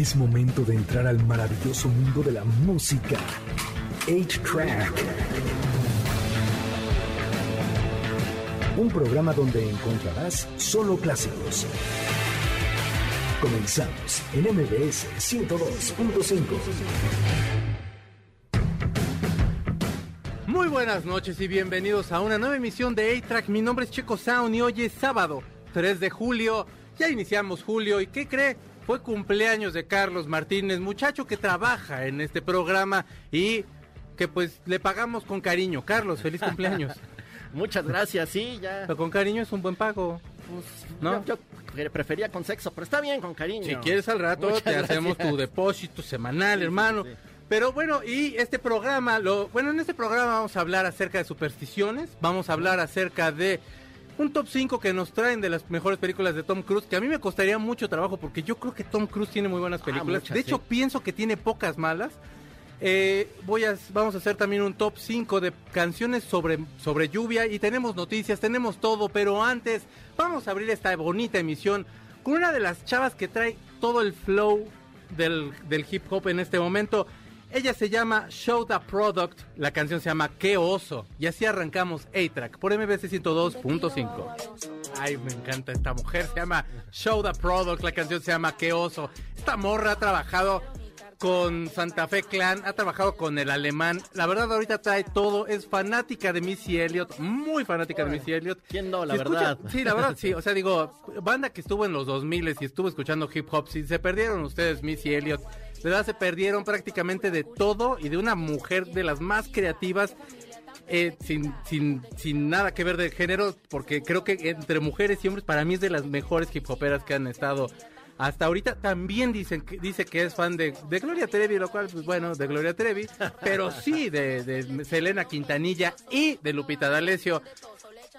Es momento de entrar al maravilloso mundo de la música. 8-Track. Un programa donde encontrarás solo clásicos. Comenzamos en MBS 102.5. Muy buenas noches y bienvenidos a una nueva emisión de A-Track. Mi nombre es Checo Sound y hoy es sábado, 3 de julio. Ya iniciamos julio y ¿qué cree? Fue cumpleaños de Carlos Martínez, muchacho que trabaja en este programa y que pues le pagamos con cariño. Carlos, feliz cumpleaños. Muchas gracias, sí, ya. Pero con cariño es un buen pago. Pues, ¿No? yo, yo prefería con sexo, pero está bien con cariño. Si quieres al rato Muchas te hacemos tu depósito semanal, sí, hermano. sí, sí. Pero bueno, y este programa, lo bueno, en este programa vamos a hablar acerca de supersticiones, vamos a hablar acerca de un top 5 que nos traen de las mejores películas de Tom Cruise, que a mí me costaría mucho trabajo porque yo creo que Tom Cruise tiene muy buenas películas. muchas, de hecho, sí. pienso que tiene pocas malas. Eh, voy a, vamos a hacer también un top 5 de canciones sobre, sobre lluvia y tenemos noticias, tenemos todo, pero antes vamos a abrir esta bonita emisión con una de las chavas que trae todo el flow del, del hip hop en este momento. Ella se llama Show the Product, la canción se llama Qué oso y así arrancamos A-Track por MBC 102.5. Ay, me encanta esta mujer, se llama Show the Product, la canción se llama Qué oso. Esta morra ha trabajado con Santa Fe Clan, ha trabajado con el alemán. La verdad, ahorita trae todo. Es fanática de Missy Elliott, muy fanática de Missy Elliott. ¿Quién no, la Si verdad? sí, la verdad, sí. O sea, digo, banda que estuvo en los 2000 y estuvo escuchando hip hop, si se perdieron ustedes Missy Elliott, verdad se perdieron prácticamente de todo y de una mujer de las más creativas. eh, sin, sin, sin nada que ver de género, porque creo que entre mujeres y hombres para mí es de las mejores hip hoperas que han estado hasta ahorita también dicen dice que es fan de, de Gloria Trevi, lo cual, pues bueno, de Gloria Trevi, pero sí de, de Selena Quintanilla y de Lupita D'Alessio.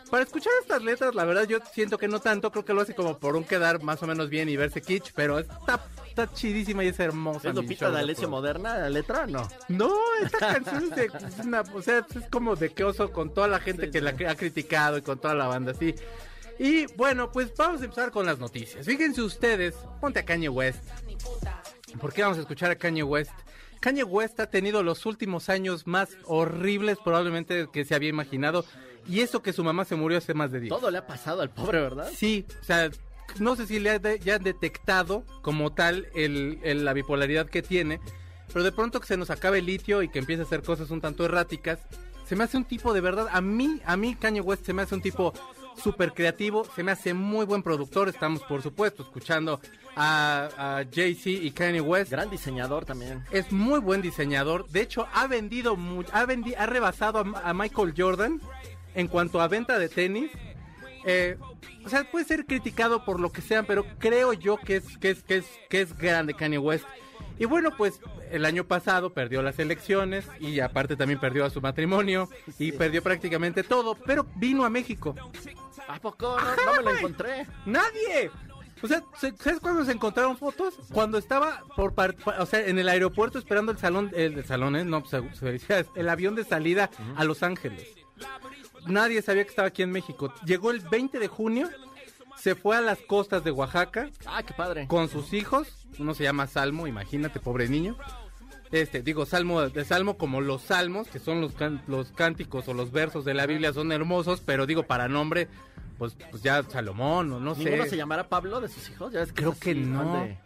Para escuchar estas letras, la verdad yo siento que no tanto, creo que lo hace como por un quedar más o menos bien y verse kitsch, pero está, está chidísima y es hermosa. ¿Es Lupita D'Alessio moderna, la letra? No. No, esta canción es de, es una- o sea, es como de que oso con toda la gente Sí, que sí. la ha criticado y con toda la banda, sí. Y bueno, pues vamos a empezar con las noticias. Fíjense ustedes, ponte a Kanye West. ¿Por qué vamos a escuchar a Kanye West? Kanye West ha tenido los últimos años más horribles probablemente que se había imaginado. Y eso que su mamá se murió hace más de 10. Todo le ha pasado al pobre, ¿verdad? Sí, o sea, no sé si le ha de- ya han detectado como tal el, el- la bipolaridad que tiene, pero de pronto que se nos acabe el litio y que empiece a hacer cosas un tanto erráticas, se me hace un tipo de verdad, a mí, a mí Kanye West se me hace un tipo súper creativo, se me hace muy buen productor, estamos por supuesto escuchando a, a Jay-Z y Kanye West. Gran diseñador también. Es muy buen diseñador. De hecho, ha vendido ha, vendi- ha rebasado a, a Michael Jordan en cuanto a venta de tenis. Eh, o sea, puede ser criticado por lo que sea, pero creo yo que es, que es, que es, que es grande Kanye West. Y bueno, pues el año pasado perdió las elecciones y aparte también perdió a su matrimonio y perdió prácticamente todo, pero vino a México. ¿A poco? No, no me lo encontré. ¡Nadie! O sea, ¿se- ¿sabes cuándo se encontraron fotos? Cuando estaba por o sea, en el aeropuerto esperando el salón, el, el salón, ¿eh? no, pues, el avión de salida a Los Ángeles. Nadie sabía que estaba aquí en México. Llegó el 20 de junio, se fue a las costas de Oaxaca Ah, qué padre. con sus hijos. Uno se llama Salmo, imagínate, pobre niño. Este, digo, salmo de salmo como los salmos, que son los, can- los cánticos o los versos de la Biblia, son hermosos, pero digo, para nombre, pues, pues ya Salomón o no sé. ¿Ninguno se llamará Pablo de sus hijos? Ya ves Creo es que no. de-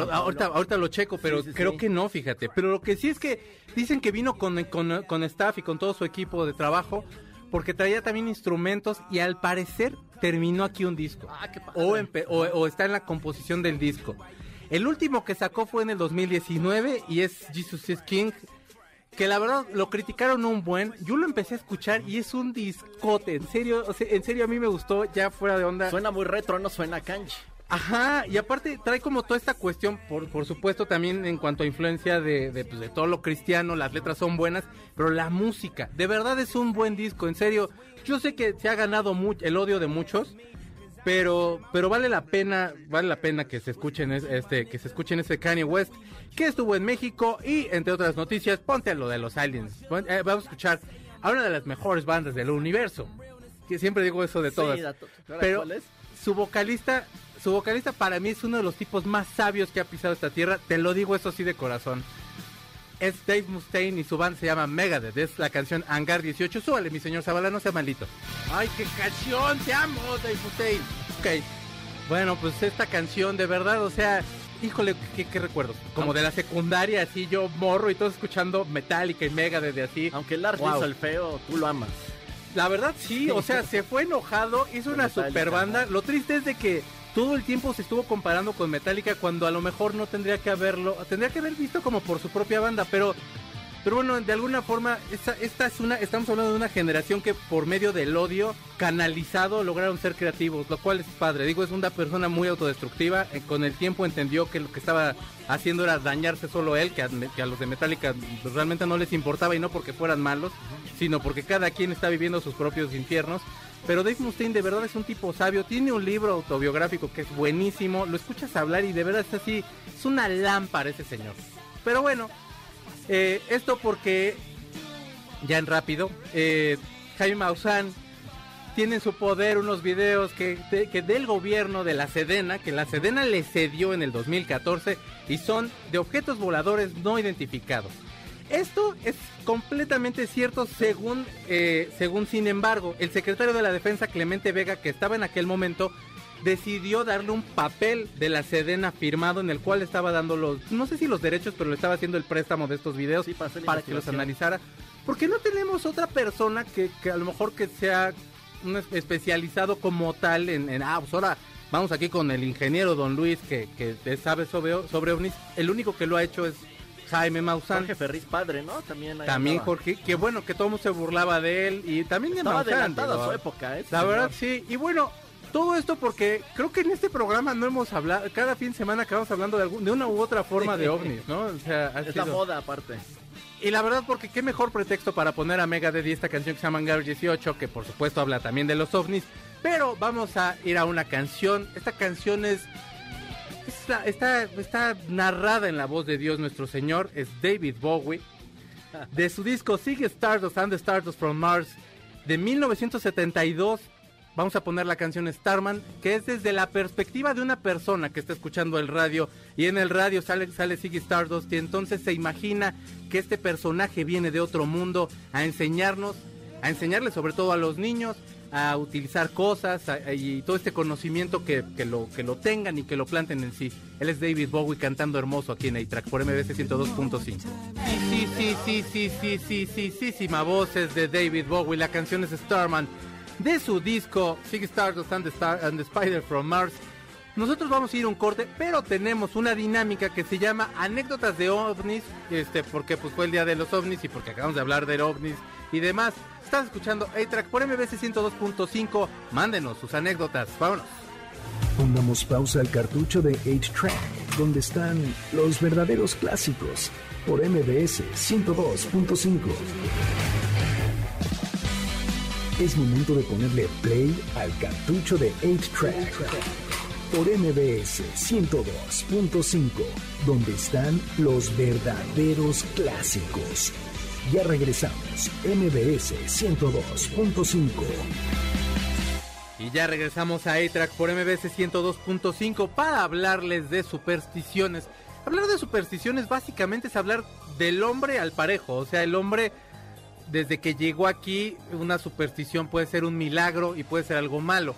Pero ahorita, ahorita lo checo, pero Sí, sí, creo sí. que no, fíjate. Pero lo que sí es que dicen que vino con, con, con staff y con todo su equipo de trabajo, porque traía también instrumentos y al parecer terminó aquí un disco. Ah, qué padre. o, o, o está en la composición del disco. El último que sacó fue en el 2019 y es Jesus is King. Que la verdad lo criticaron un buen. Yo lo empecé a escuchar y es un discote. En serio, o sea, en serio a mí me gustó, ya fuera de onda. Suena muy retro, no suena kanji. Ajá, y aparte trae como toda esta cuestión, por, por supuesto también en cuanto a influencia de, de, pues, de todo lo cristiano, las letras son buenas, pero la música, de verdad es un buen disco, en serio. Yo sé que se ha ganado mu- el odio de muchos, pero pero vale la pena, vale la pena que se escuchen es- este que se escuchen ese Kanye West que estuvo en México y entre otras noticias, ponte a lo de los aliens. Eh, vamos a escuchar a una de las mejores bandas del universo. Que siempre digo eso de todas. Sí, dato- ¿ahora pero su vocalista, su vocalista para mí es uno de los tipos más sabios que ha pisado esta tierra. Te lo digo eso sí de corazón. Es Dave Mustaine y su banda se llama Megadeth. Es la canción Hangar 18. Súbale, mi señor Zavala, no sea malito. ¡Ay, qué canción! ¡Te amo, Dave Mustaine! Ok. Bueno, pues esta canción, de verdad, o sea, híjole, qué, qué recuerdos. Como de la secundaria, así yo morro y todo escuchando Metallica y Megadeth de así. Aunque Lars Wow. hizo el feo, tú lo amas. La verdad sí, o sea, se fue enojado, hizo una super banda. Lo triste es de que todo el tiempo se estuvo comparando con Metallica cuando a lo mejor no tendría que haberlo, tendría que haber visto como por su propia banda, pero pero bueno, de alguna forma esta, es una estamos hablando de una generación que por medio del odio canalizado lograron ser creativos, lo cual es padre. Digo, es una persona muy autodestructiva, eh, con el tiempo entendió que lo que estaba haciendo era dañarse solo él, que a, que a los de Metallica pues, realmente no les importaba y no porque fueran malos, sino porque cada quien está viviendo sus propios infiernos. Pero Dave Mustaine de verdad es un tipo sabio, tiene un libro autobiográfico que es buenísimo, lo escuchas hablar y de verdad es así, es una lámpara ese señor. Pero bueno, eh, esto porque, ya en rápido, eh, Jaime Maussan tiene en su poder unos videos que, que del gobierno de la Sedena, que la Sedena le cedió en el 2014 y son de objetos voladores no identificados. Esto es completamente cierto según, eh, según sin embargo, el secretario de la Defensa Clemente Vega, que estaba en aquel momento, decidió darle un papel de la Sedena firmado en el cual estaba dando los, no sé si los derechos, pero le estaba haciendo el préstamo de estos videos Sí, para que los analizara. Porque no tenemos otra persona que, que a lo mejor que sea un es- especializado como tal en, en, ah, pues ahora vamos aquí con el ingeniero Don Luis que, que sabe sobre, sobre ovnis. El único que lo ha hecho es Jaime Maussan. Jorge Ferriz padre, ¿no? También ahí También andaba. Jorge, que bueno, que todo el mundo se burlaba de él y también de Maussan, a su época, ¿eh? La señor. verdad sí, y bueno, todo esto porque creo que en este programa no hemos hablado, cada fin de semana acabamos hablando de, algún, de una u otra forma de ovnis, ¿no? O sea, ha Es la moda aparte. y la verdad, porque qué mejor pretexto para poner a Megadeth y esta canción que se llama Hangar 18, que por supuesto habla también de los ovnis. Pero vamos a ir a una canción. Esta canción es. Está, narrada en la voz de Dios nuestro Señor. Es David Bowie. De su disco Sigue Stardust and the Stardust from Mars de 1972. Vamos a poner la canción Starman, que es desde la perspectiva de una persona que está escuchando el radio y en el radio sale, sale Ziggy Stardust y entonces se imagina que este personaje viene de otro mundo a enseñarnos, a enseñarle sobre todo a los niños a utilizar cosas a- y todo este conocimiento que, que lo, que lo tengan y que lo planten en sí. Él es David Bowie cantando hermoso aquí en A-Track por MBC 102.5. Sí, sí, sí, sí, sí, sí, sí, sí, sí, sí, voz es de David Bowie. La canción es Starman de su disco Ziggy Stardust and the, Star- and the Spider from Mars. Nosotros vamos a ir a un corte, pero tenemos una dinámica que se llama anécdotas de ovnis, este, porque pues fue el día de los ovnis y porque acabamos de hablar de ovnis y demás. Estás escuchando A-Track por MBC 102.5. Mándenos sus anécdotas. Vámonos. Pongamos pausa al cartucho de 8-Track, donde están los verdaderos clásicos, por MBS 102.5. Es momento de ponerle play al cartucho de 8-Track, por MBS 102.5, donde están los verdaderos clásicos. Ya regresamos, MBS 102.5. Y ya regresamos a A-Track por MBS 102.5 para hablarles de supersticiones. Hablar de supersticiones básicamente es hablar del hombre al parejo. O sea, el hombre, desde que llegó aquí, una superstición puede ser un milagro y puede ser algo malo.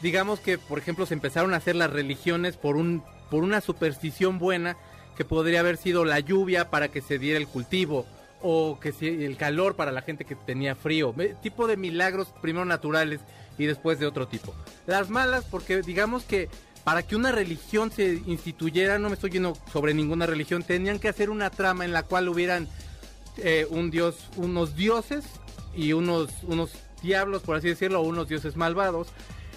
Digamos que, por ejemplo, se empezaron a hacer las religiones por, un, por una superstición buena que podría haber sido la lluvia para que se diera el cultivo o que si el calor para la gente que tenía frío, tipo de milagros primero naturales y después de otro tipo. Las malas porque digamos que para que una religión se instituyera, no me estoy yendo sobre ninguna religión, tenían que hacer una trama en la cual hubieran eh, un dios, unos dioses y unos, unos diablos, por así decirlo, o unos dioses malvados.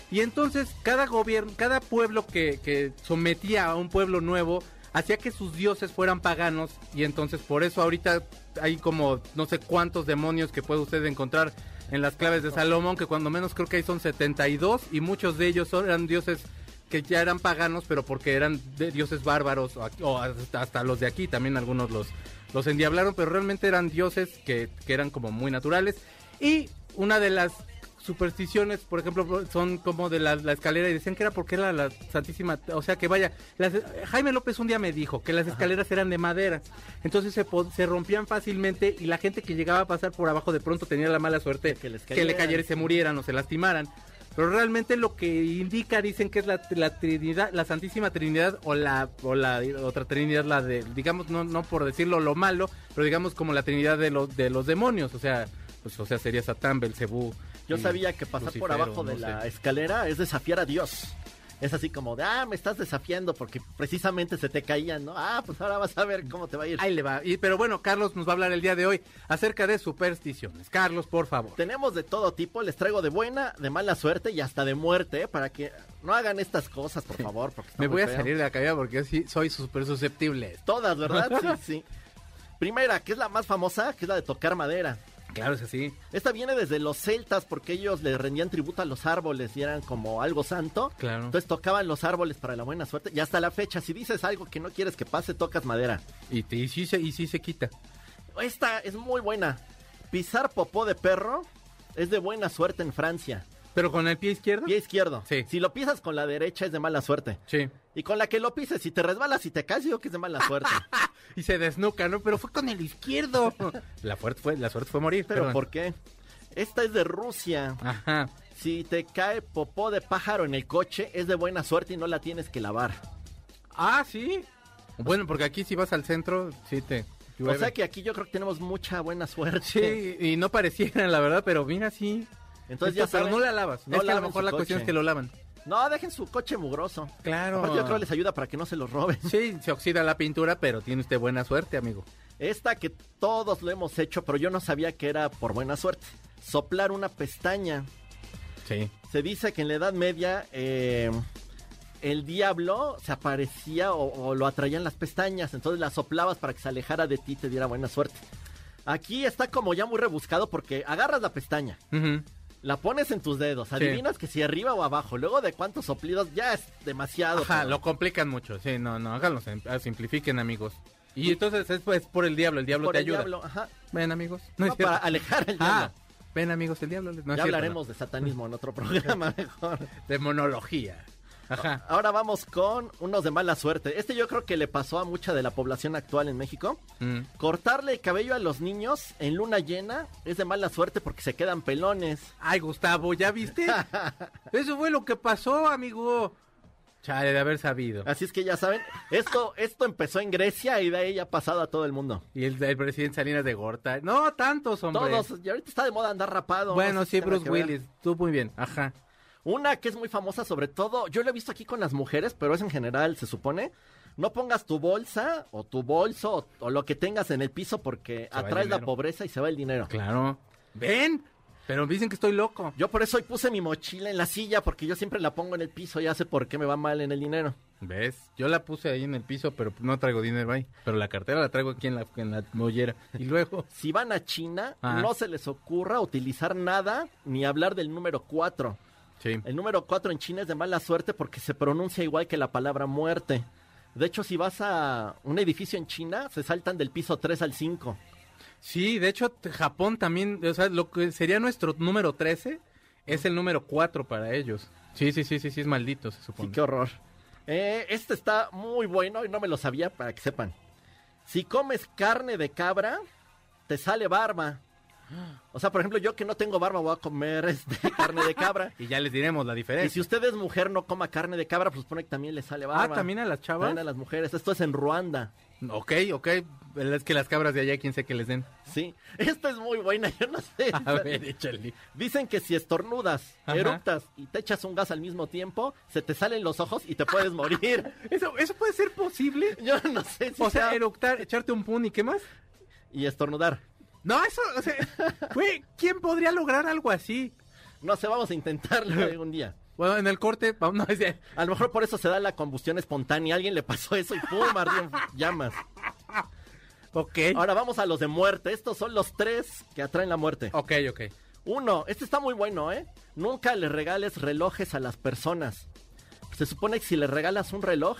Y entonces cada gobierno, cada pueblo que, que sometía a un pueblo nuevo, hacía que sus dioses fueran paganos. Y entonces por eso ahorita hay como no sé cuántos demonios que puede usted encontrar en las claves de Salomón, que cuando menos creo que hay son 72 y muchos de ellos eran dioses que ya eran paganos, pero porque eran de dioses bárbaros o, hasta los de aquí, también algunos los, los endiablaron, pero realmente eran dioses que, que eran como muy naturales. Y una de las supersticiones, por ejemplo, son como de la, la escalera y decían que era porque era la Santísima, o sea que vaya, las- Jaime López un día me dijo que las escaleras eran de madera, entonces se, se rompían fácilmente y la gente que llegaba a pasar por abajo de pronto tenía la mala suerte Que les que le cayera y se murieran o se lastimaran. Pero realmente lo que indica, dicen que es la, la Trinidad, la Santísima Trinidad o la, o la otra Trinidad, la de, digamos, no, no por decirlo lo malo, pero digamos como la Trinidad de los, de los demonios, o sea, pues, o sea, sería Satán, Belcebú. Yo sabía que pasar por abajo de no la sé. escalera es desafiar a Dios. Es así como de, ah, me estás desafiando porque precisamente se te caían, ¿no? Ah, pues ahora vas a ver cómo te va a ir. Ahí le va. Y, pero bueno, Carlos nos va a hablar el día de hoy acerca de supersticiones. Carlos, por favor. Tenemos de todo tipo, les traigo de buena, de mala suerte y hasta de muerte, ¿eh? para que no hagan estas cosas, por favor. Porque Me voy a feo. salir de la cabina porque yo sí soy súper susceptible. Todas, ¿verdad? Sí, sí. Primera, que es la más famosa, que es la de tocar madera. Claro, es así. Esta viene desde los celtas porque ellos le rendían tributo a los árboles y eran como algo santo. Claro. Entonces tocaban los árboles para la buena suerte. Y hasta la fecha, si dices algo que no quieres que pase, tocas madera. Y, y sí, se, y sí se quita. Esta es muy buena. Pisar popó de perro es de buena suerte en Francia. ¿Pero con el pie izquierdo? Pie izquierdo. Sí. Si lo pisas con la derecha es de mala suerte. Sí. Y con la que lo pises, si te resbalas y te caes, digo que es de mala suerte. Y se desnuca, ¿no? Pero fue con el izquierdo. La, fuerte fue, la suerte fue morir. Pero perdón. ¿por qué? Esta es de Rusia. Ajá. Si te cae popó de pájaro en el coche, es de buena suerte y no la tienes que lavar. Ah, sí. Bueno, porque aquí si vas al centro, sí te O sea que aquí yo creo que tenemos mucha buena suerte. Sí, y no pareciera, la verdad, pero mira, sí. Entonces Esto, ya pero saben, no la lavas. no es que a lo mejor la cuestión coche. es que lo lavan. No, dejen su coche mugroso. Claro. Aparte yo creo que les ayuda para que no se los roben. Sí, se oxida la pintura, pero tiene usted buena suerte, amigo. Esta que todos lo hemos hecho, pero yo no sabía que era por buena suerte. Soplar una pestaña. Sí. Se dice que en la Edad Media eh, el diablo se aparecía o, o lo atraían las pestañas, entonces las soplabas para que se alejara de ti y te diera buena suerte. Aquí está como ya muy rebuscado porque agarras la pestaña. La pones en tus dedos, adivinas que si arriba o abajo, luego de cuántos soplidos ya es demasiado. Ajá, pero- lo complican mucho. Sí, no, no, háganlo, ah, simplifiquen, amigos. Y entonces es pues por el diablo, el diablo por te el ayuda. diablo, ajá. Ven, amigos. No, para alejar al diablo. Ah, ven, amigos, el diablo. No ya cierto, hablaremos de satanismo en otro programa mejor. de monología. Ajá. Ahora vamos con unos de mala suerte. Este yo creo que le pasó a mucha de la población actual en México. Mm. Cortarle el cabello a los niños en luna llena es de mala suerte porque se quedan pelones. Ay, Gustavo, ¿ya viste? Eso fue lo que pasó, amigo. Chale, de haber sabido. Así es que ya saben, esto, esto empezó en Grecia y de ahí ha pasado a todo el mundo. Y el, el presidente Salinas de Gorta. No, tantos, hombre. Todos, y ahorita está de moda andar rapado. Bueno, no sé si sí, Bruce. Willis. Tú muy bien. Ajá. Una que es muy famosa sobre todo, yo lo he visto aquí con las mujeres, pero es en general, se supone. No pongas tu bolsa o tu bolso o, o lo que tengas en el piso porque atraes la pobreza y se va el dinero. Claro. ¿Ven? Pero dicen que estoy loco. Yo por eso hoy puse mi mochila en la silla porque yo siempre la pongo en el piso, ya sé por qué me va mal en el dinero. ¿Ves? Yo la puse ahí en el piso, pero no traigo dinero ahí. Pero la cartera la traigo aquí en la, en la mollera. Y luego... Si van a China, Ah. no se les ocurra utilizar nada ni hablar del número 4. Sí. El número 4 en China es de mala suerte porque se pronuncia igual que la palabra muerte. De hecho, si vas a un edificio en China, se saltan del piso 3 al 5. Sí, de hecho, Japón también, o sea, lo que sería nuestro número 13 es el número 4 para ellos. Sí, sí, sí, sí, sí, es maldito, se Sí, supone. qué horror. Eh, este está muy bueno y no me lo sabía para que sepan. Si comes carne de cabra, te sale barba. O sea, por ejemplo, yo que no tengo barba voy a comer este, carne de cabra. Y ya les diremos la Y diferencia. si usted es mujer, no coma carne de cabra, pues supone que también le sale barba. ah, también a las chavas. También a las mujeres. Esto es en Ruanda. Ok, ok. Es que las cabras de allá, quién sé que les den. Sí. Esta es muy buena, yo no sé. A ver, échale. Dicen que si estornudas, Ajá. eructas y te echas un gas al mismo tiempo, se te salen los ojos y te puedes morir. ¿Eso, ¿Eso puede ser posible? Yo no sé si O sea, sea- eructar, echarte un pun y qué más. y estornudar. No, eso, o sea, güey, ¿quién podría lograr algo así? No sé, vamos a intentarlo algún día. Bueno, en el corte, vamos, no, A lo mejor por eso se da la combustión espontánea. Alguien le pasó eso y pum, ardió llamas. ok. Ahora vamos a los de muerte. Estos son los tres que atraen la muerte. Ok, ok. Uno, este está muy bueno, ¿eh? Nunca le regales relojes a las personas. Se supone que si le regalas un reloj,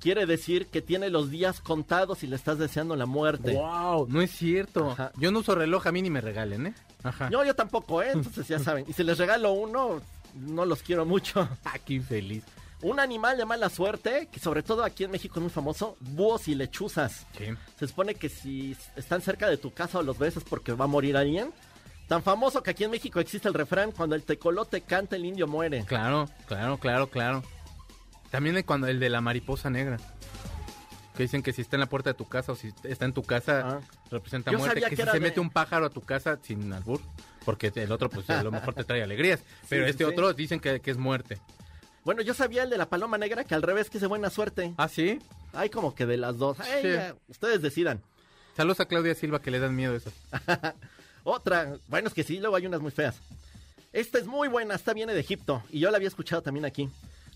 quiere decir que tiene los días contados y le estás deseando la muerte. Wow, no es cierto. Ajá. Yo no uso reloj, a mí ni me regalen, ¿eh? Ajá. No, yo tampoco, ¿eh? Entonces ya saben. Y si les regalo uno, no los quiero mucho. Ah, qué infeliz. Un animal de mala suerte, que sobre todo aquí en México es muy famoso, búhos y lechuzas. Sí. Se supone que si están cerca de tu casa o los ves es porque va a morir alguien. Tan famoso que aquí en México existe el refrán, cuando el tecolote canta el indio muere. Claro, claro, claro, claro. También hay cuando el de la mariposa negra. Que dicen que si está en la puerta de tu casa o si está en tu casa, Ah. representa Yo muerte. Que, que si se de- mete un pájaro a tu casa sin albur, porque el otro, pues a lo mejor te trae alegrías. Pero sí, este sí. otro dicen que, que es muerte. Bueno, yo sabía el de la paloma negra que al revés que es buena suerte. ¿Ah, sí? Hay como que de las dos. Ay, Sí. ya, ustedes decidan. Saludos a Claudia Silva que le dan miedo eso. Otra, bueno, es que sí, luego hay unas muy feas. Esta es muy buena, esta viene de Egipto y yo la había escuchado también aquí.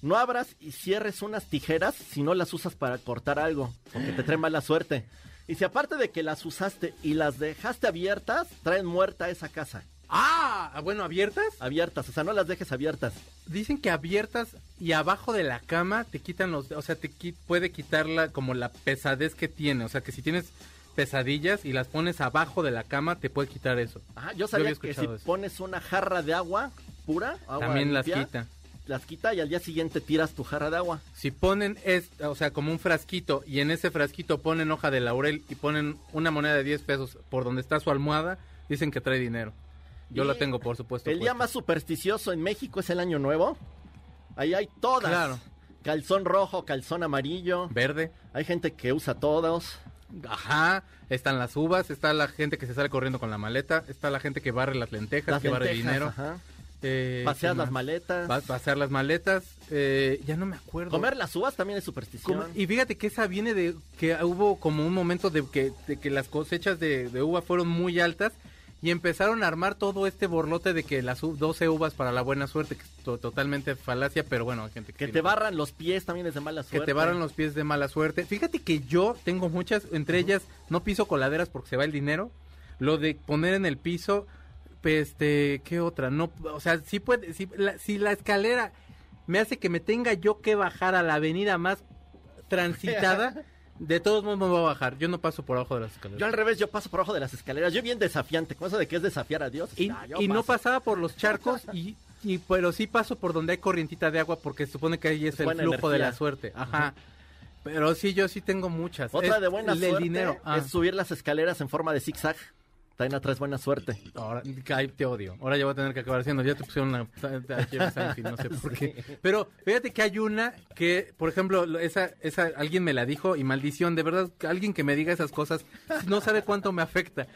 No abras y cierres unas tijeras si no las usas para cortar algo, porque te trae mala suerte. Y si aparte de que las usaste y las dejaste abiertas, traen muerta esa casa. Ah, bueno, abiertas. Abiertas, o sea, no las dejes abiertas. Dicen que abiertas y abajo de la cama te quitan los, o sea, te qui- puede quitarla como la pesadez que tiene, o sea, que si tienes pesadillas y las pones abajo de la cama te puede quitar eso. Ajá, yo sabía que si eso. pones una jarra de agua pura, agua También las quita. Las quita y al día siguiente tiras tu jarra de agua. Si ponen esta, o sea, como un frasquito y en ese frasquito ponen hoja de laurel y ponen una moneda de 10 pesos por donde está su almohada, dicen que trae dinero. Yo Y lo tengo, por supuesto. El día más supersticioso en México es el Año Nuevo. Ahí hay todas. Claro. Calzón rojo, calzón amarillo. Verde. Hay gente que usa todos. Ajá, están las uvas, está la gente que se sale corriendo con la maleta, está la gente que barre las lentejas, Las que barre dinero. ajá. Eh, Paseas ¿qué las maletas. Pa- pasear las maletas, eh, ya no me acuerdo. Comer las uvas también es superstición. Y fíjate que esa viene de que hubo como un momento de que, de que las cosechas de, de uva fueron muy altas y empezaron a armar todo este borlote de que las u- 12 uvas para la buena suerte, que es to- totalmente falacia, pero bueno, hay gente que... Que te barran los pies también es de mala que suerte. te barran los pies de mala suerte. Fíjate que yo tengo muchas, entre ellas no piso coladeras porque se va el dinero. Lo de poner en el piso, pues, este, ¿qué otra? No, o sea, sí puede, si la, si la escalera me hace que me tenga yo que bajar a la avenida más transitada, de todos modos me voy a bajar. Yo no paso por abajo de las escaleras. Yo al revés, yo paso por abajo de las escaleras. Yo bien desafiante, con eso de que es desafiar a Dios. y, no pasaba por los charcos y, y pero sí paso por donde hay corrientita de agua porque se supone que ahí es, Es el flujo de la suerte. Ajá. Pero sí, yo sí tengo muchas. Otra Es de buena el suerte dinero. Ah. es subir las escaleras en forma de zigzag. También atrás buena suerte. Ahora, ay, te odio. Ahora ya voy a tener que acabar haciendo. Ya te pusieron una. no sé por qué. Pero fíjate que hay una que, por ejemplo, lo- esa, esa, alguien me la dijo y maldición, de verdad, alguien que me diga esas cosas no sabe cuánto me afecta.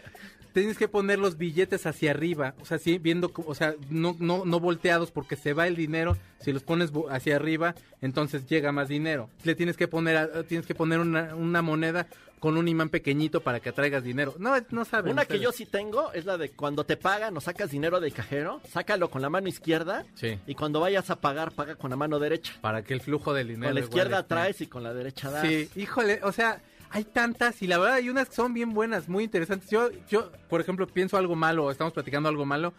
Tienes que poner los billetes hacia arriba, o sea, sí, viendo, o sea, no, no, no volteados porque se va el dinero. Si los pones hacia arriba, entonces llega más dinero. Le tienes que poner, tienes que poner una, una moneda con un imán pequeñito para que atraigas dinero. No, no saben. Una que yo sí tengo es la de cuando te pagan o sacas dinero del cajero, sácalo con la mano izquierda Sí. y cuando vayas a pagar, paga con la mano derecha. para que el flujo del dinero Con la izquierda traes y con la derecha das. Sí, híjole, o sea, hay tantas y la verdad hay unas que son bien buenas, muy interesantes. Yo, yo, por ejemplo, pienso algo malo o estamos platicando algo malo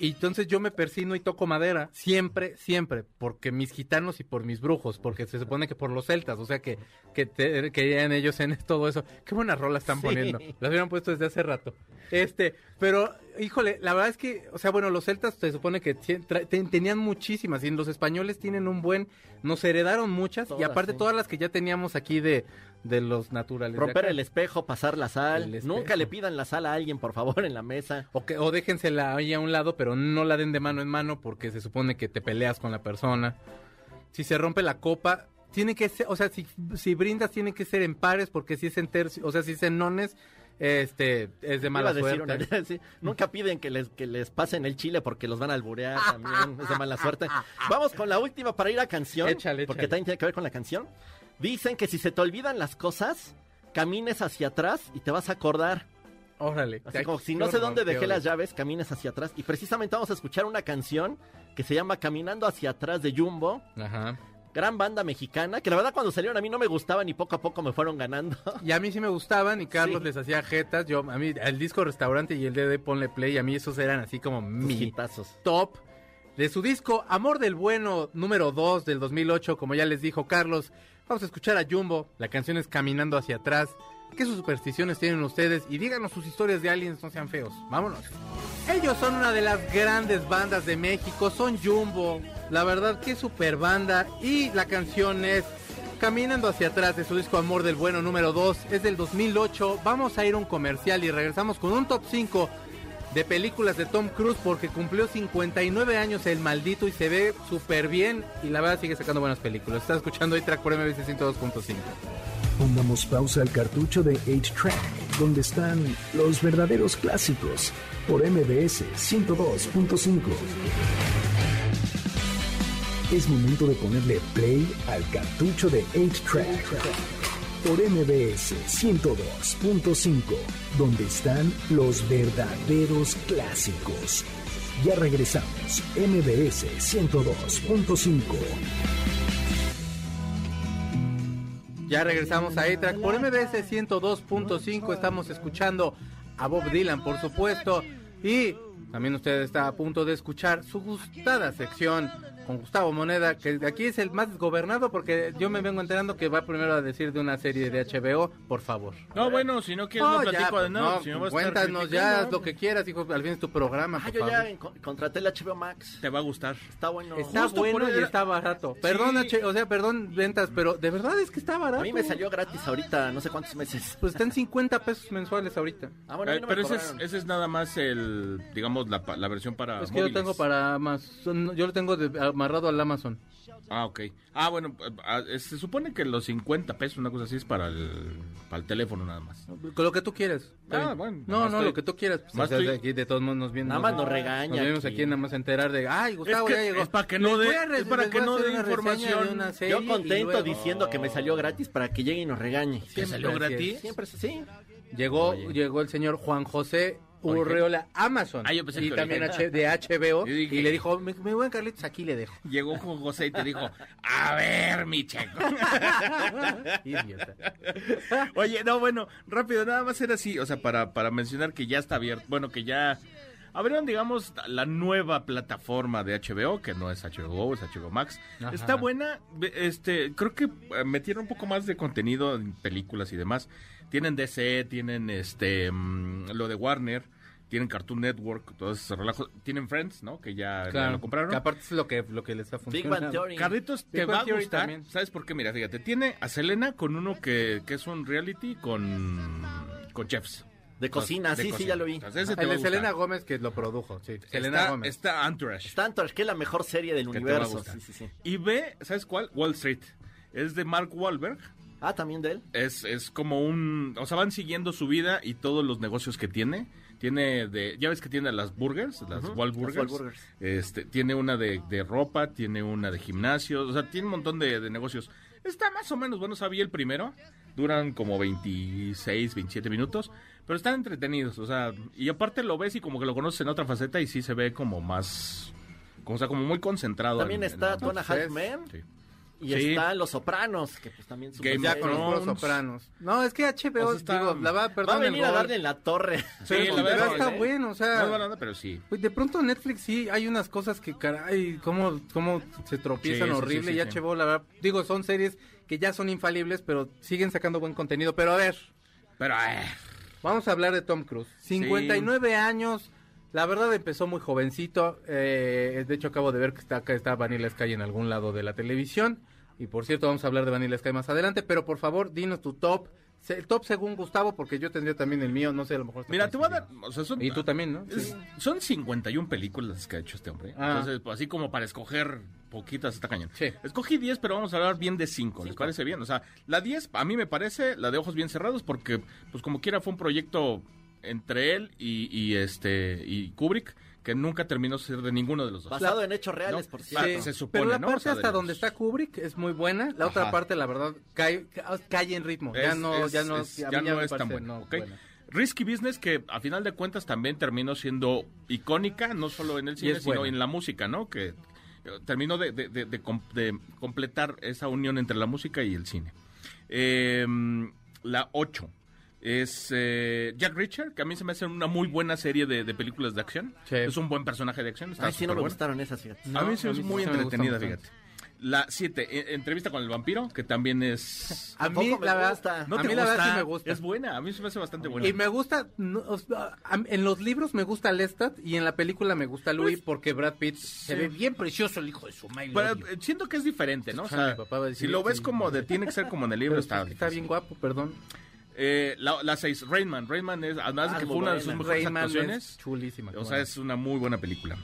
y entonces yo me persino y toco madera, siempre, siempre, porque mis gitanos y por mis brujos, porque se supone que por los celtas, o sea que, que te- creían ellos en todo eso. Qué buenas rolas están Sí. poniendo. Las hubieran puesto desde hace rato. Este, pero, híjole, la verdad es que, o sea, bueno, los celtas se supone que ten- tenían muchísimas y los españoles tienen un buen, nos heredaron muchas y aparte sí. todas las que ya teníamos aquí de, de los naturales. Romper el espejo, pasar la sal. Nunca le pidan la sal a alguien, por favor, en la mesa. O, que, o déjensela ahí a un lado, pero no la den de mano en mano porque se supone que te peleas con la persona. Si se rompe la copa, tiene que ser, o sea, si, si brindas tiene que ser en pares porque si es en tercio, o sea, si es en nones, este, es de mala suerte. una- sí, Nunca piden que les, que les pasen el chile porque los van a alburear también. Es de mala suerte. Vamos con la última para ir a canción. Échale, Porque échale. también tiene que ver con la canción. Dicen que si se te olvidan las cosas, camines hacia atrás y te vas a acordar. Órale. Así como si no sé dónde dejé las llaves, camines hacia atrás. Y precisamente vamos a escuchar una canción que se llama Caminando hacia atrás de Jumbo. Ajá. Gran banda mexicana, que la verdad cuando salieron a mí no me gustaban y poco a poco me fueron ganando. Y a mí sí me gustaban y Carlos Sí. les hacía jetas. Yo, a mí, el disco restaurante y el DD Ponle Play, a mí esos eran así como mi Hitazos. top de su disco Amor del Bueno número 2 del 2008, como ya les dijo Carlos. Vamos a escuchar a Jumbo. La canción es Caminando hacia atrás. ¿Qué supersticiones tienen ustedes? Y díganos sus historias de aliens, no sean feos. Vámonos. Ellos son una de las grandes bandas de México, son Jumbo. La verdad, qué super banda. Y la canción es Caminando hacia atrás de su disco Amor del Bueno número 2. Es del 2008. Vamos a ir a un comercial y regresamos con un top 5 de películas de Tom Cruise porque cumplió 59 años el maldito y se ve súper bien y la verdad sigue sacando buenas películas. Está escuchando A-Track por MBC 102.5. Pongamos pausa al cartucho de 8-Track, donde están los verdaderos clásicos, por MBS 102.5. Es momento de ponerle play al cartucho de 8-Track, por MBS 102.5, donde están los verdaderos clásicos. Ya regresamos, MBS 102.5. Ya regresamos a A-Track por MBS 102.5. Estamos escuchando a Bob Dylan, por supuesto. Y también usted está a punto de escuchar su gustada sección con Gustavo Moneda, que aquí es el más gobernado porque yo me vengo enterando que va primero a decir de una serie de HBO, por favor. No, bueno, si no quieres no, platico de nada. No, si no vas cuéntanos ya lo que quieras, hijo, al fin es tu programa, Ah, por yo favor. ya en- contraté el HBO Max. Te va a gustar. Está bueno. Está Justo bueno y era- está barato. Perdón, Sí. H- o sea, perdón, ventas, pero de verdad es que está barato. A mí me salió gratis ahorita, no sé cuántos meses. Pues está en 50 pesos mensuales ahorita. Ah, bueno, a mí Eh, no me pero ese es, cobraron. ese es nada más el, digamos, la, pa- la versión para Es que yo móviles. tengo para Amazon, yo lo tengo de- amarrado al Amazon. Ah, ok. Ah, bueno, eh, ah, eh, se supone que los 50 pesos, una cosa así, es para el, para el teléfono nada más. Con lo que tú quieras. Está Ah, bueno, No, no, estoy- lo que tú quieras. Pues, más o sea, estoy- de aquí de todos modos nos vienen. Nada más nos regaña Nos venimos aquí. aquí nada más a enterar de, ay, Gustavo que ya llegó. es para que no dé- es para que no dé información. de una serie Yo contento luego- diciendo que me salió gratis para que llegue y nos regañe. ¿Que Siempre salió gratis? es. Siempre es así. Llegó, Oye. llegó el señor Juan José Oye. Urreola Amazon. Ah, yo pensé y que también. H- de HBO. Dije- y le dijo, mi, mi buen Carlitos, aquí le dejo. Llegó con José y te dijo, a ver, mi checo. Idiota. Oye, no, bueno, rápido, nada más era así, o sea, para, para mencionar que ya está abierto, bueno, que ya abrieron, digamos, la nueva plataforma de HBO, que no es HBO, es HBO Max. Ajá. Está buena, este, creo que eh, metieron un poco más de contenido en películas y demás. Tienen DC, tienen este, mm, lo de Warner, tienen Cartoon Network, todo ese relajo. Tienen Friends, ¿no? Que ya, lo compraron. Que aparte es lo que, lo que les está Big funcionando. Bang Theory. Carlitos, Big te Bang va a gustar. también. ¿Sabes por qué? Mira, fíjate, tiene a Selena con uno que, que es un reality con, con chefs. De cocina, De sí, sí, ya lo vi. Entonces, ese te El de. Selena Gómez que lo produjo, sí. Selena está, Gómez. está Entourage. Stanton, que es la mejor serie del que te va a universo. gustar. Sí, sí, sí. Y ve, ¿sabes cuál? Wall Street. Es de Mark Wahlberg. Ah, también de él. Es, es como un... O sea, van siguiendo su vida y todos los negocios que tiene. Tiene de... Ya ves que tiene las burgers, las Ujú, Wahlburgers. las Wahlburgers. Este, tiene una de, de ropa, tiene una de gimnasio. O sea, tiene un montón de, de negocios. Está más o menos, bueno, sabía el primero. Duran como 26, 27 minutos. Pero están entretenidos. O sea, y aparte lo ves y como que lo conoces en otra faceta y sí se ve como más... Como, o sea, como muy concentrado. También en- en está la- Tona Halfman. Sí. Y Sí. está Los Sopranos, que pues también Game Ya con los sopranos. No, es que HBO, O sea, está- digo, la va, Va a perdón venir a darle en la torre. Sí, pero, la verdad, está ¿eh? bueno, o No sea... es barata, pero sí. Pues de pronto Netflix sí hay unas cosas que caray, cómo, cómo se tropiezan Sí, sí, horrible sí, y. HBO, la verdad, digo, son series que ya son infalibles, pero siguen sacando buen contenido. Pero a ver, Pero, eh, vamos a hablar de Tom Cruise. 59 años, la verdad empezó muy jovencito. eh, de hecho, acabo de ver que está acá está Vanilla Sky en algún lado de la televisión. Y por cierto, vamos a hablar de Vanilla Sky más adelante. Pero por favor, dinos tu top. El top según Gustavo, porque yo tendría también el mío, no sé, a lo mejor. mira, te voy a dar... coincidiendo. O sea, son, Y tú también, ¿no? es- Sí. Son 51 películas las que ha hecho este hombre. Ah. Entonces, pues, así como para escoger poquitas está cañón. Sí. Escogí 10, pero vamos a hablar bien de 5. ¿Les parece bien? O sea, la 10 a mí me parece la de ojos bien cerrados porque, pues como quiera, fue un proyecto entre él y, y este y Kubrick que nunca terminó de ser de ninguno de los dos. Basado en hechos reales, No, por sí. cierto. se supone, pero la ¿no? parte O sea, de hasta los- donde está Kubrick es muy buena. La otra parte, la verdad, cae, ca- cae en ritmo. ya no, es- ya no, es- ya no tan parece bueno, no ¿ok? buena. Risky Business que a final de cuentas también terminó siendo icónica, no solo en el cine, sino buena. en la música, ¿no? Que eh, terminó de, de- de- de com- de completar esa unión entre la música y el cine. Eh, la 8 es eh, Jack Reacher, que a mí se me hace una muy buena serie de, de películas de acción. Sí. Es un buen personaje de acción. Está Ay, sí, no me gustaron esas, fíjate. a mí No, sí a es mí muy entretenida, fíjate. La 7, entrevista con el vampiro, que también es... A mí, la verdad, gusta. ¿No a te mí la verdad gusta? sí me gusta. Es buena, a mí se me hace bastante buena. Y me gusta, no, o sea, a- en los libros me gusta Lestat y en la película me gusta Louis Pues, porque Brad Pitt se ve bien precioso el hijo de su madre. lo Pero, odio. eh, siento que es diferente, ¿no? O sea, mi papá va a decir, si lo ves como de tiene que ser como en el libro, está, está bien guapo, perdón. Eh, la, la 6, Rainman. Rainman es, además de Ah, que fue una de sus mejores Rayman actuaciones, es chulísima. o sea, es una muy buena película.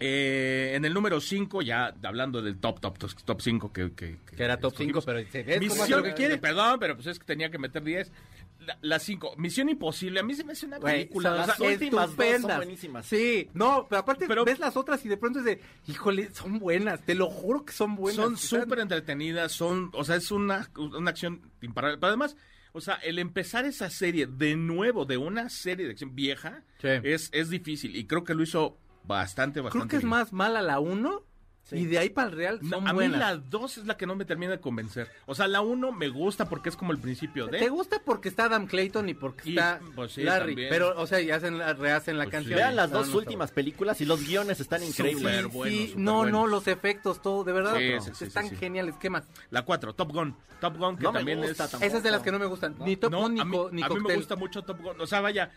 Eh, en el número 5, ya hablando del top, top, top, top 5 que, que, que era top 5, escogimos. pero Misión, lo que quiere. Perdón, pero pues es que tenía que meter 10. La 5, Misión Imposible. A mí se me hace una película. son o sea, las últimas dos son estupendas. buenísimas. Sí, no, pero aparte Pero- ves las otras y de pronto es de, híjole, son buenas, te lo juro que son buenas. son súper entretenidas, son, o sea, es una, una acción imparable. Pero además, o sea, el empezar esa serie de nuevo, de una serie de acción vieja, Sí. es, es difícil. Y creo que lo hizo bastante, bastante Creo que es más mala la 1 y de ahí para el Real No, son a buenas. mí la 2 es la que no me termina de convencer. O sea, la 1 me gusta porque es como el principio de... ¿Te gusta porque está Adam Clayton y porque Y, está pues sí, Larry? también. Pero, o sea, y hacen la, rehacen la Pues canción. sí. Vean las No, dos no últimas películas y los guiones están increíbles. Buenos, no, buenos. no, los efectos, todo, de verdad, Sí, no, sí, sí, están sí, sí. geniales. ¿Qué más? La 4, Top Gun. Top Gun, que No también gusta es... tampoco. Esas de las que no me gustan. Ni Top No, Gun ni, a mí, co- ni a mí me Cocktail. gusta mucho Top Gun. O sea, vaya,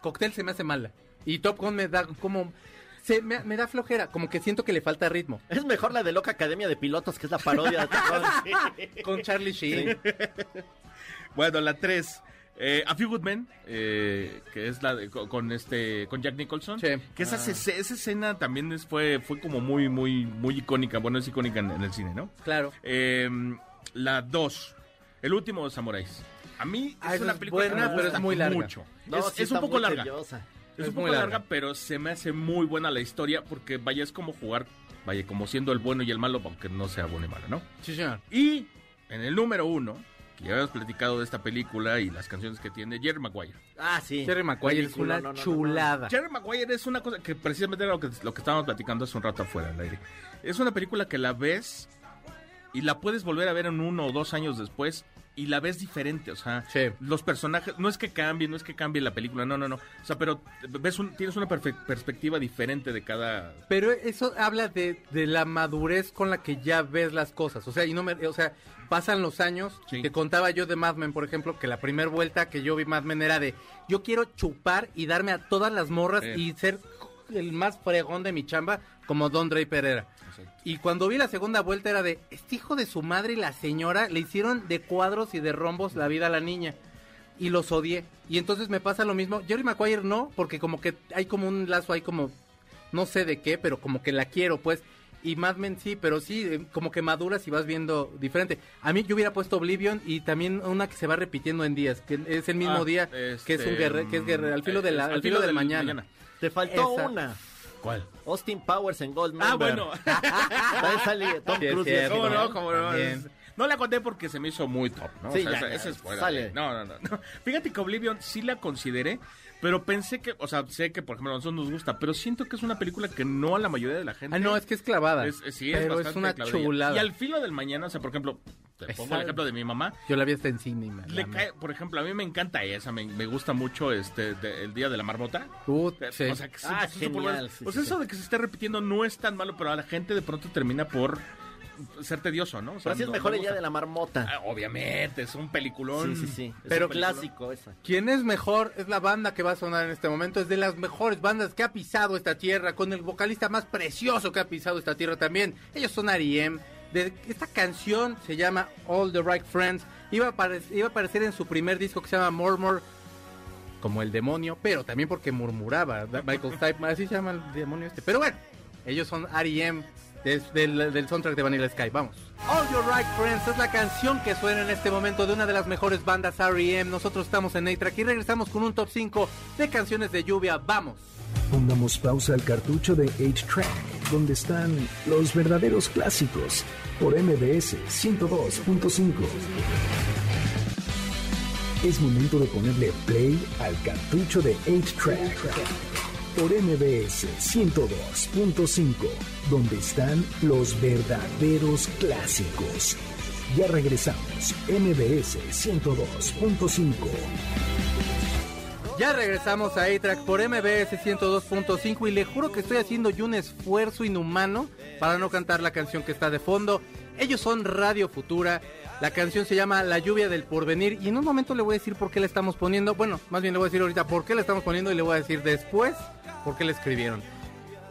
Cocktail se me hace mala. Y Top Gun me da como... Se, me, me da flojera, como que siento que le falta ritmo. Es mejor la de Loca Academia de Pilotos, que es la parodia de. Con Charlie Sheen. Bueno, la 3. Eh, A Few Good Men, eh, que es la de- con, este con Jack Nicholson. Sí. Que esa, ese- esa escena también es- fue, fue como muy, muy, muy icónica. Bueno, es icónica en, en el cine, ¿no? Claro. Eh, la 2. El último de Samuráis. A mí Ah, es una película que buena, me pero gusta es muy larga. mucho. No, es sí es un poco larga. tediosa. Es, Es un poco muy larga, larga. pero se me hace muy buena la historia porque vaya, es como jugar, vaya, como siendo el bueno y el malo, aunque no sea bueno y malo, ¿no? Sí, señor. Y en el número uno, que ya habíamos platicado de esta película y las canciones que tiene, Jerry Maguire. Ah, sí. Jerry Maguire es Película, una no, no, no, no. chulada. Jerry Maguire es una cosa que precisamente era lo que, lo que estábamos platicando hace un rato afuera del aire. Es una película que la ves y la puedes volver a ver en uno o dos años después y la ves diferente, o sea, Sí. los personajes, no es que cambie, no es que cambie la película, no, no, no, o sea, pero ves un- tienes una perspectiva diferente de cada... Pero eso habla de, de la madurez con la que ya ves las cosas. O sea, y no me, o sea, pasan los años. Sí. Te contaba yo de Mad Men, por ejemplo, que la primera vuelta que yo vi Mad Men era de yo quiero chupar y darme a todas las morras y ser el más fregón de mi chamba como Don Draper era. Y cuando vi la segunda vuelta era de este hijo de su madre y la señora le hicieron de cuadros y de rombos la vida a la niña. Y los odié. Y entonces me pasa lo mismo. Jerry Maguire no, porque como que hay como un lazo, hay como no sé de qué, pero como que la quiero, pues. Y Mad Men sí, pero sí, eh, como que maduras y vas viendo diferente. A mí yo hubiera puesto Oblivion y también una que se va repitiendo en días, que es el mismo Ah, día, que es un este, guerrero, que es guerrero, al filo, eh, de la, al filo del mañana. Te faltó Esa. una. ¿Cuál? Austin Powers en Gold Ah, bueno. Ahí sale Tom Sí, Cruise. ¿Cómo ¿no? ¿Cómo no? No la conté porque se me hizo muy top, ¿no? Sí, O sea, ya, esa- ya, esa es fuera sale. No, no, no, no. Fíjate que Oblivion sí la consideré, pero pensé que, o sea, sé que por ejemplo a nosotros nos gusta, pero siento que es una película que no a la mayoría de la gente. Ah, no, es que es clavada. Es- es- sí, pero es una chulada. Y al filo del mañana, o sea, por ejemplo, te pongo el ejemplo de mi mamá. Yo la vi hasta en cine. Le cae, por ejemplo, a mí me encanta esa, me, me gusta mucho este de- el día de la marmota. Put, sí. O sea, que Ah, sí, genial, sí, sí, eso de que se esté repitiendo no es tan malo, pero a la gente de pronto termina por ser tedioso, ¿no? O sea, Pero sí es mejor no el día de la marmota. Ah, obviamente, es un peliculón. Sí, sí, sí. Es Pero un clásico esa. ¿Quién es mejor? Es la banda que va a sonar en este momento. Es de las mejores bandas que ha pisado esta tierra, con el vocalista más precioso que ha pisado esta tierra también. Ellos son. De, esta canción se llama All the Right Friends. Iba a, apare- iba a aparecer en su primer disco que se llama Murmur, como el demonio, pero también porque murmuraba. Michael Stipe, así se llama el demonio este. Pero bueno, ellos son R.E.M. des- del, del soundtrack de Vanilla Sky. Vamos. All Your Right Friends es la canción que suena en este momento de una de las mejores bandas R.E.M. Nosotros estamos en A-Track y regresamos con un top 5 de canciones de lluvia. Vamos. Pongamos pausa al cartucho de 8-Track, donde están los verdaderos clásicos, por MBS 102.5. Es momento de ponerle play al cartucho de 8-Track, por MBS 102.5, donde están los verdaderos clásicos. Ya regresamos, MBS 102.5. Ya regresamos a A-Track por MBS 102.5 y le juro que estoy haciendo yo un esfuerzo inhumano para no cantar la canción que está de fondo. Ellos son Radio Futura. La canción se llama La lluvia del porvenir y en un momento le voy a decir por qué la estamos poniendo. Bueno, más bien le voy a decir ahorita por qué la estamos poniendo y le voy a decir después por qué la escribieron.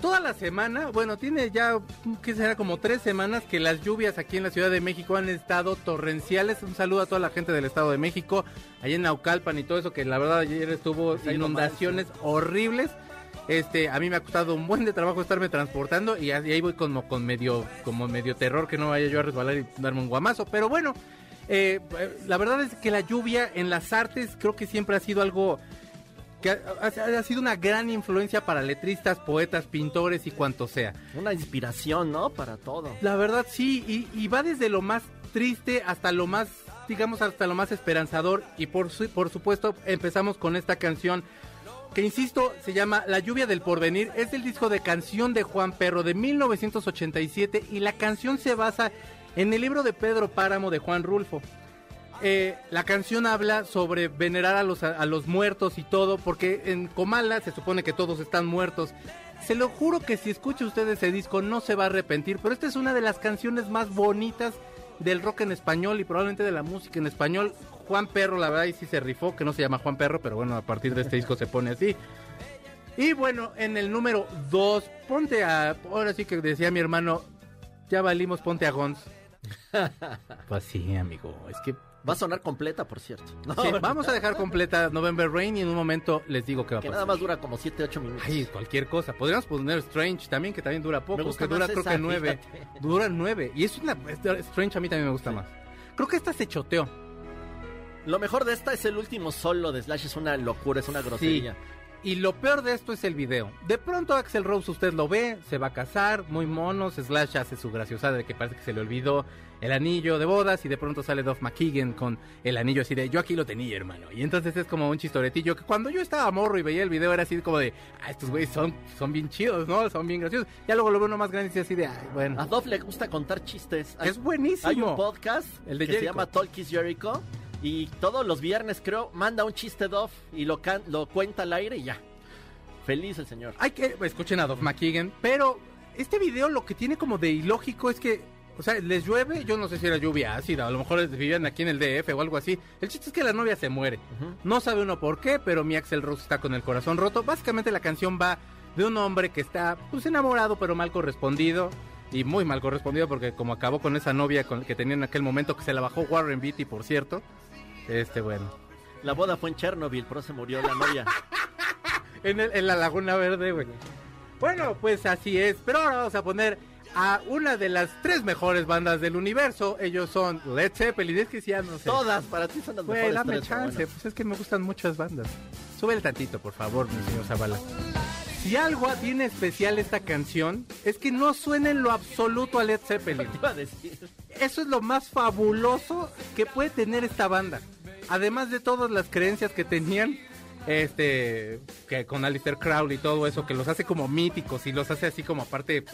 Toda la semana, bueno, tiene ya, que será como tres semanas que las lluvias aquí en la Ciudad de México han estado torrenciales. Un saludo a toda la gente del Estado de México, allá en Naucalpan y todo eso, que la verdad ayer estuvo Sí, inundaciones horribles. Este, a mí me ha costado un buen de trabajo estarme transportando y ahí voy como con medio, como medio terror que no vaya yo a resbalar y darme un guamazo. Pero bueno, eh, eh, la verdad es que la lluvia en las artes creo que siempre ha sido algo que ha, ha- ha sido una gran influencia para letristas, poetas, pintores y cuanto sea. Una inspiración, ¿no? Para todo. La verdad sí, y, y va desde lo más triste hasta lo más, digamos, hasta lo más esperanzador. Y por, su- por supuesto empezamos con esta canción que, insisto, se llama La lluvia del porvenir. Es el disco de canción de Juan Perro de 1987 y la canción se basa en el libro de Pedro Páramo de Juan Rulfo. Eh, la canción habla sobre venerar a los, a, los muertos y todo, porque en Comala se supone que todos están muertos. Se lo juro que si escucha usted ese disco no se va a arrepentir, pero esta es una de las canciones más bonitas del rock en español y probablemente de la música en español. Juan Perro, la verdad, y sí se rifó, que no se llama Juan Perro, pero bueno, a partir de este disco se pone así. Y bueno, en el número 2, ponte a. Ahora sí que decía mi hermano, ya valimos, ponte a Gons. Pues sí, amigo, es que Va a sonar completa, por cierto. No, Sí, vamos a dejar completa November Rain y en un momento les digo qué va a que pasar. nada más dura como 7, 8 minutos. Ay, cualquier cosa. Podríamos poner Strange también, que también dura poco. Me gusta que dura creo esa, que nueve. fíjate. Dura nueve. Y es una. Strange a mí también me gusta más. Creo que esta se choteó. Lo mejor de esta es el último solo de Slash, es una locura, es una grosería. Y lo peor de esto es el video. De pronto Axel Rose usted lo ve, se va a casar, muy monos, Slash hace su graciosada de que parece que se le olvidó el anillo de bodas y de pronto sale Duff McKagan con el anillo así de yo aquí lo tenía hermano. Y entonces es como un chistoretillo que cuando yo estaba morro y veía el video era así como de, ah, estos güeyes son, son bien chidos, ¿no? Son bien graciosos. Ya luego lo veo uno más grande y así de, ay, bueno. A Dove le gusta contar chistes. Hay- Es buenísimo. Hay un podcast El de que se llama Talk is Jericho y todos los viernes creo manda un chiste Dove y lo, can- lo cuenta al aire y ya. Feliz el señor. Hay que escuchen a Duff McKagan, pero este video lo que tiene como de ilógico es que, o sea, les llueve, yo no sé si era lluvia ácida, a lo mejor vivían aquí en el DF o algo así. El chiste es que la novia se muere. No sabe uno por qué, pero mi Axel Rose está con el corazón roto. Básicamente la canción va de un hombre que está pues enamorado pero mal correspondido. Y muy mal correspondido porque como acabó con esa novia con, que tenía en aquel momento que se la bajó Warren Beatty, por cierto. Este, bueno. La boda fue en Chernobyl, por eso se murió la novia. en, el- en la Laguna Verde, güey. Bueno, pues así es. Pero ahora vamos a poner a una de las tres mejores bandas del universo. Ellos son Led Zeppelin. Es que si ya no sé. Todas para ti son las Güey, mejores dame tres, pero chance. bueno. Pues es que me gustan muchas bandas. Súbele tantito, por favor, mi señor Zavala. Si algo tiene especial esta canción, es que no suena en lo absoluto a Led Zeppelin. Eso es lo más fabuloso que puede tener esta banda. Además de todas las creencias que tenían, este, que con Alistair Crowley y todo eso, que los hace como míticos y los hace así como aparte,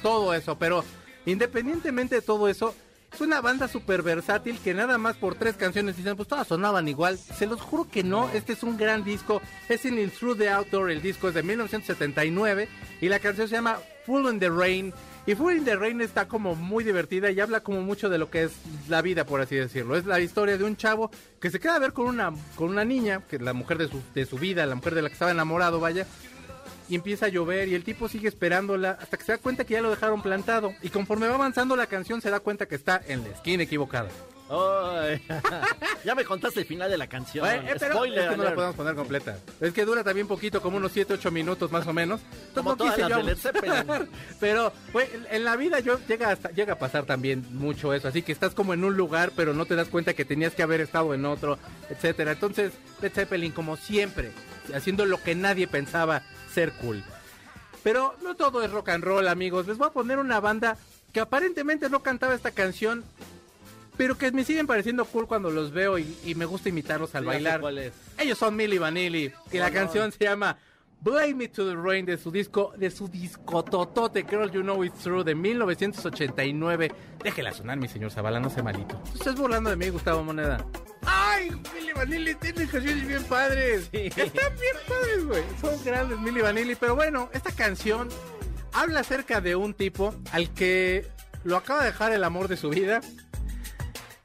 todo eso. Pero independientemente de todo eso, es una banda súper versátil que nada más por tres canciones dicen, pues todas sonaban igual. Se los juro que no, este es un gran disco. Es en Through the Outdoor, el disco es de 1979 y la canción se llama Full in the Rain. Y Full in the Rain está como muy divertida y habla como mucho de lo que es la vida, por así decirlo. Es la historia de un chavo que se queda a ver con una, con una niña, que es la mujer de su, de su vida, la mujer de la que estaba enamorado, vaya. Y empieza a llover y el tipo sigue esperándola hasta que se da cuenta que ya lo dejaron plantado. Y conforme va avanzando la canción se da cuenta que está en la esquina equivocada. Ya me contaste el final de la canción. Bueno, eh, pero Spoiler es que no la podemos poner completa. Es que dura también poquito, como unos 7, 8 minutos más o menos. Entonces, Como no todas quise las yo. Pero, en la vida yo llega, hasta- llega a pasar también mucho eso. Así que estás como en un lugar, pero no te das cuenta que tenías que haber estado en otro, etcétera. Entonces, Led Zeppelin, como siempre, haciendo lo que nadie pensaba ser cool. Pero no todo es rock and roll, amigos. Les voy a poner una banda que aparentemente no cantaba esta canción, pero que me siguen pareciendo cool cuando los veo y, y me gusta imitarlos al bailar. cuál es. Ellos son Milli Vanilli y la no. canción se llama Blame Me to the Rain de su disco, de su disco totote, Girl You Know It's True de 1989. Déjela sonar, mi señor Zavala, no sea malito. Estás burlando de mí, Gustavo Moneda. ¡Ay! Milli Vanilli tiene canciones bien padres. Sí. Están bien padres, güey. Son grandes Milli Vanilli. Pero bueno, esta canción habla acerca de un tipo al que lo acaba de dejar el amor de su vida.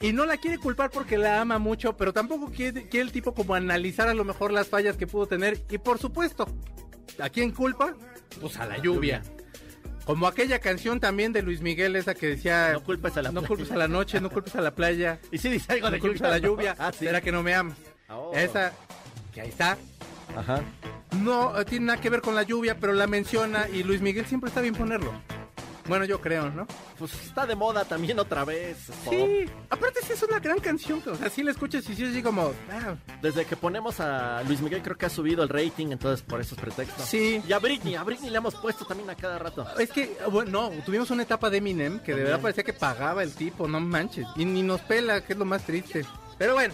Y no la quiere culpar porque la ama mucho, pero tampoco quiere, quiere el tipo como analizar a lo mejor las fallas que pudo tener. Y por supuesto, ¿a quién culpa? Pues a la lluvia. Como aquella canción también de Luis Miguel, esa que decía... No culpes a la No playa". culpes a la noche, no culpes a la playa. Y sí dice algo No de culpes a la lluvia. Ah, sí. Será que no me amas. Oh. Esa, que ahí está. Ajá. No eh, tiene nada que ver con la lluvia, pero la menciona y Luis Miguel siempre está bien ponerlo. Bueno, yo creo, ¿no? Pues está de moda también otra vez. pop. Sí. Aparte sí es una gran canción. O sea, sí la escuchas y sí es así como... ah, Desde que ponemos a Luis Miguel creo que ha subido el rating, entonces por esos pretextos. Sí. Y a Britney, a Britney le hemos puesto también a cada rato. Es que, bueno, no, tuvimos una etapa de Eminem que de También. verdad parecía que pagaba el tipo, no manches. Y ni nos pela, que es lo más triste. Pero bueno,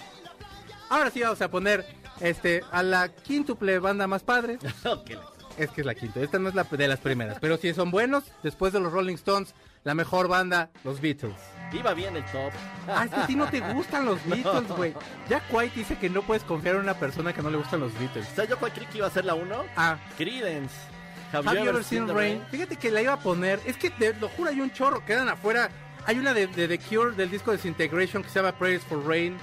ahora sí vamos a poner este a la quíntuple banda más padre. Ok. Es que es la quinta, esta no es la de las primeras. Pero si son buenos, después de los Rolling Stones, la mejor banda, los Beatles. Iba bien el top. Ah, es que a ti no te gustan los Beatles, güey. Jack White dice que no puedes confiar en una persona que no le gustan los Beatles. ¿Sabes yo cuál creí que iba a ser la 1? Ah, Credence. Have you ever seen rain? Fíjate que la iba a poner. Es que te lo juro, hay un chorro. Quedan afuera. Hay una de, de The Cure del disco Disintegration que se llama Prayers for Rain.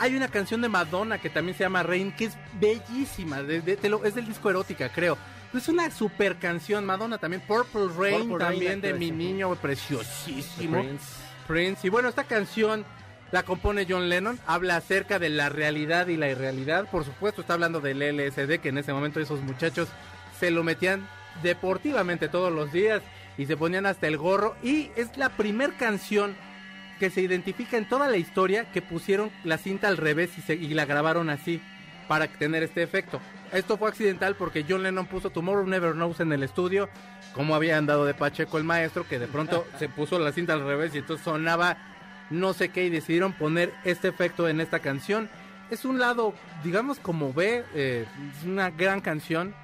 Hay una canción de Madonna que también se llama Rain, que es bellísima. de- de- te lo- es del disco erótica, creo. Es una super canción. Madonna también. Purple Rain Purple Rain, también de mi niño, preciosísimo. Prince. Prince. Y bueno, esta canción la compone John Lennon. Habla acerca de la realidad y la irrealidad. Por supuesto, está hablando del LSD, que en ese momento esos muchachos se lo metían deportivamente todos los días y se ponían hasta el gorro. Y es la primer canción que se identifica en toda la historia que pusieron la cinta al revés y, se- y la grabaron así para tener este efecto. Esto fue accidental porque John Lennon puso Tomorrow Never Knows en el estudio, como había andado de Pacheco el maestro, que de pronto se puso la cinta al revés y entonces sonaba no sé qué y decidieron poner este efecto en esta canción. Es un lado, digamos como ve, eh, es una gran canción.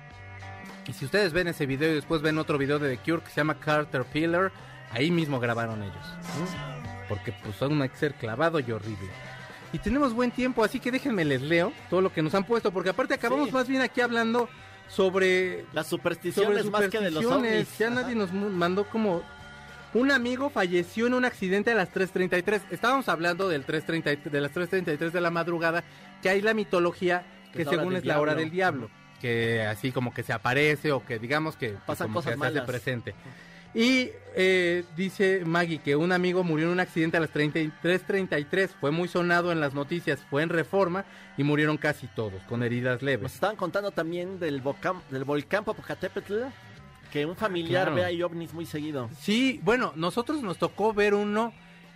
Y si ustedes ven ese video y después ven otro video de The Cure que se llama Carter Pillar, ahí mismo grabaron ellos. Porque pues son un ser clavado y horrible. Y tenemos buen tiempo, así que déjenme les leo todo lo que nos han puesto, porque aparte acabamos Sí. más bien aquí hablando sobre Las sobre supersticiones más que de los supersticiones. ovnis. Ya nadie nos mandó como un amigo falleció en un accidente a las 3:33. Estábamos hablando del 3:30 de las 3:33 de la madrugada, que hay la mitología que según es la hora del diablo, que así como que se aparece o que digamos que Pasan como cosas que se hace presente. Y eh, dice Maggie que un amigo murió en un accidente a las 33:33, fue muy sonado en las noticias, fue en Reforma y murieron casi todos con heridas leves. Nos estaban contando también del, volcán, del volcán Popocatépetl, que un familiar Claro. ve ahí ovnis muy seguido. Sí, bueno, nosotros nos tocó ver uno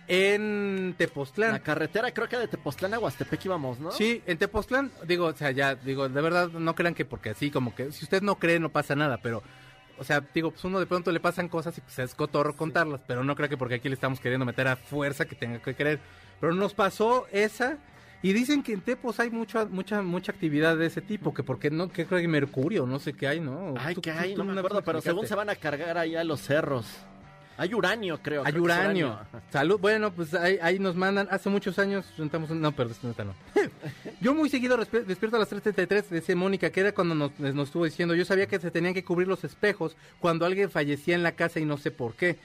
en Tepoztlán. La carretera creo que de Tepoztlán a Huastepec íbamos, ¿no? Sí, en Tepoztlán, digo, o sea, ya, digo, de verdad, no crean que porque así, como que, si usted no cree, no pasa nada, pero, o sea, digo, pues uno de pronto le pasan cosas y pues es cotorro contarlas, pero no creo que porque aquí le estamos queriendo meter a fuerza que tenga que creer. Pero nos pasó esa, y dicen que en Tepos hay mucha, mucha, mucha actividad de ese tipo, que porque no, que creo que Mercurio, no sé qué hay, ¿no? Ay, que hay, no me acuerdo, pero según se van a cargar ahí a los cerros. Hay uranio, creo. Hay creo es uranio. Salud. Bueno, pues ahí, ahí nos mandan. Hace muchos años rentamos. un- No, pero neta no. yo muy seguido despierto a las 3.33, dice Mónica, que era cuando nos, nos estuvo diciendo. Yo sabía que se tenían que cubrir los espejos cuando alguien fallecía en la casa y no sé por qué.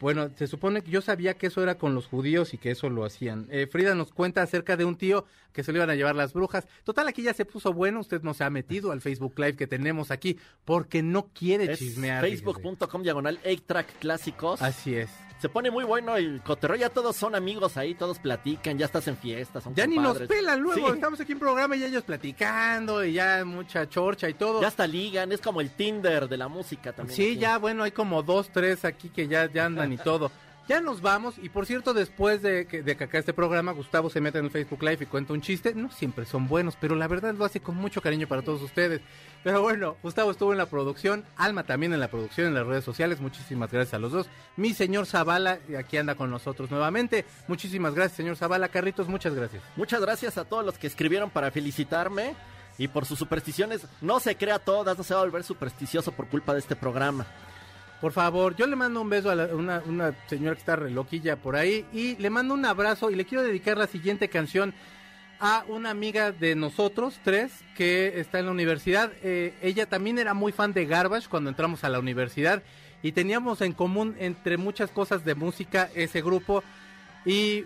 Bueno, se supone que yo sabía que eso era con los judíos y que eso lo hacían. Eh, Frida nos cuenta acerca de un tío que se lo iban a llevar las brujas. Total, aquí ya se puso bueno. Usted no se ha metido al Facebook Live que tenemos aquí porque no quiere Es chismear. facebook.com diagonal 8track clásicos. Así es. Se pone muy bueno el cotorreo, ya todos son amigos ahí, todos platican, ya estás en fiestas, son Ya ni nos compadres. pelan luego, Sí, estamos aquí en programa y ellos platicando y ya mucha chorcha y todo. ya hasta ligan, es como el Tinder de la música también. sí, aquí. ya bueno, hay como dos, tres aquí que ya, ya andan y todo. Ya nos vamos y por cierto, después de que, de acá este programa, Gustavo se mete en el Facebook Live y cuenta un chiste. No siempre son buenos, pero la verdad lo hace con mucho cariño para todos ustedes. Pero bueno, Gustavo estuvo en la producción, Alma también en la producción, en las redes sociales. Muchísimas gracias a los dos. Mi señor Zavala, aquí anda con nosotros nuevamente. Muchísimas gracias, señor Zavala. Carritos, muchas gracias. Muchas gracias a todos los que escribieron para felicitarme y por sus supersticiones. No se crea todas, no se va a volver supersticioso por culpa de este programa. Por favor, yo le mando un beso a la- una, señora que está re loquilla por ahí y le mando un abrazo y le quiero dedicar la siguiente canción a una amiga de nosotros, tres, que está en la universidad. Eh, ella también era muy fan de Garbage cuando entramos a la universidad y teníamos en común, entre muchas cosas de música, ese grupo. Y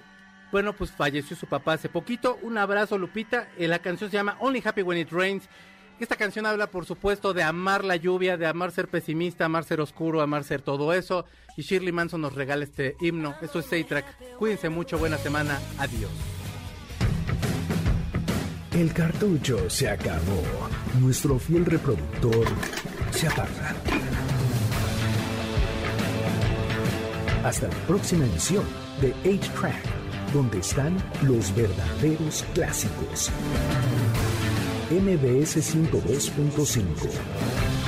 bueno, pues falleció su papá hace poquito. Un abrazo, Lupita. Eh, la canción se llama Only Happy When It Rains. Esta canción habla, por supuesto, de amar la lluvia, de amar ser pesimista, amar ser oscuro, amar ser todo eso. Y Shirley Manson nos regala este himno. Esto es Track. Cuídense mucho, buena semana. Adiós. El cartucho se acabó. Nuestro fiel reproductor se apaga. Hasta la próxima emisión de 8-Track donde están los verdaderos clásicos. MBS 102.5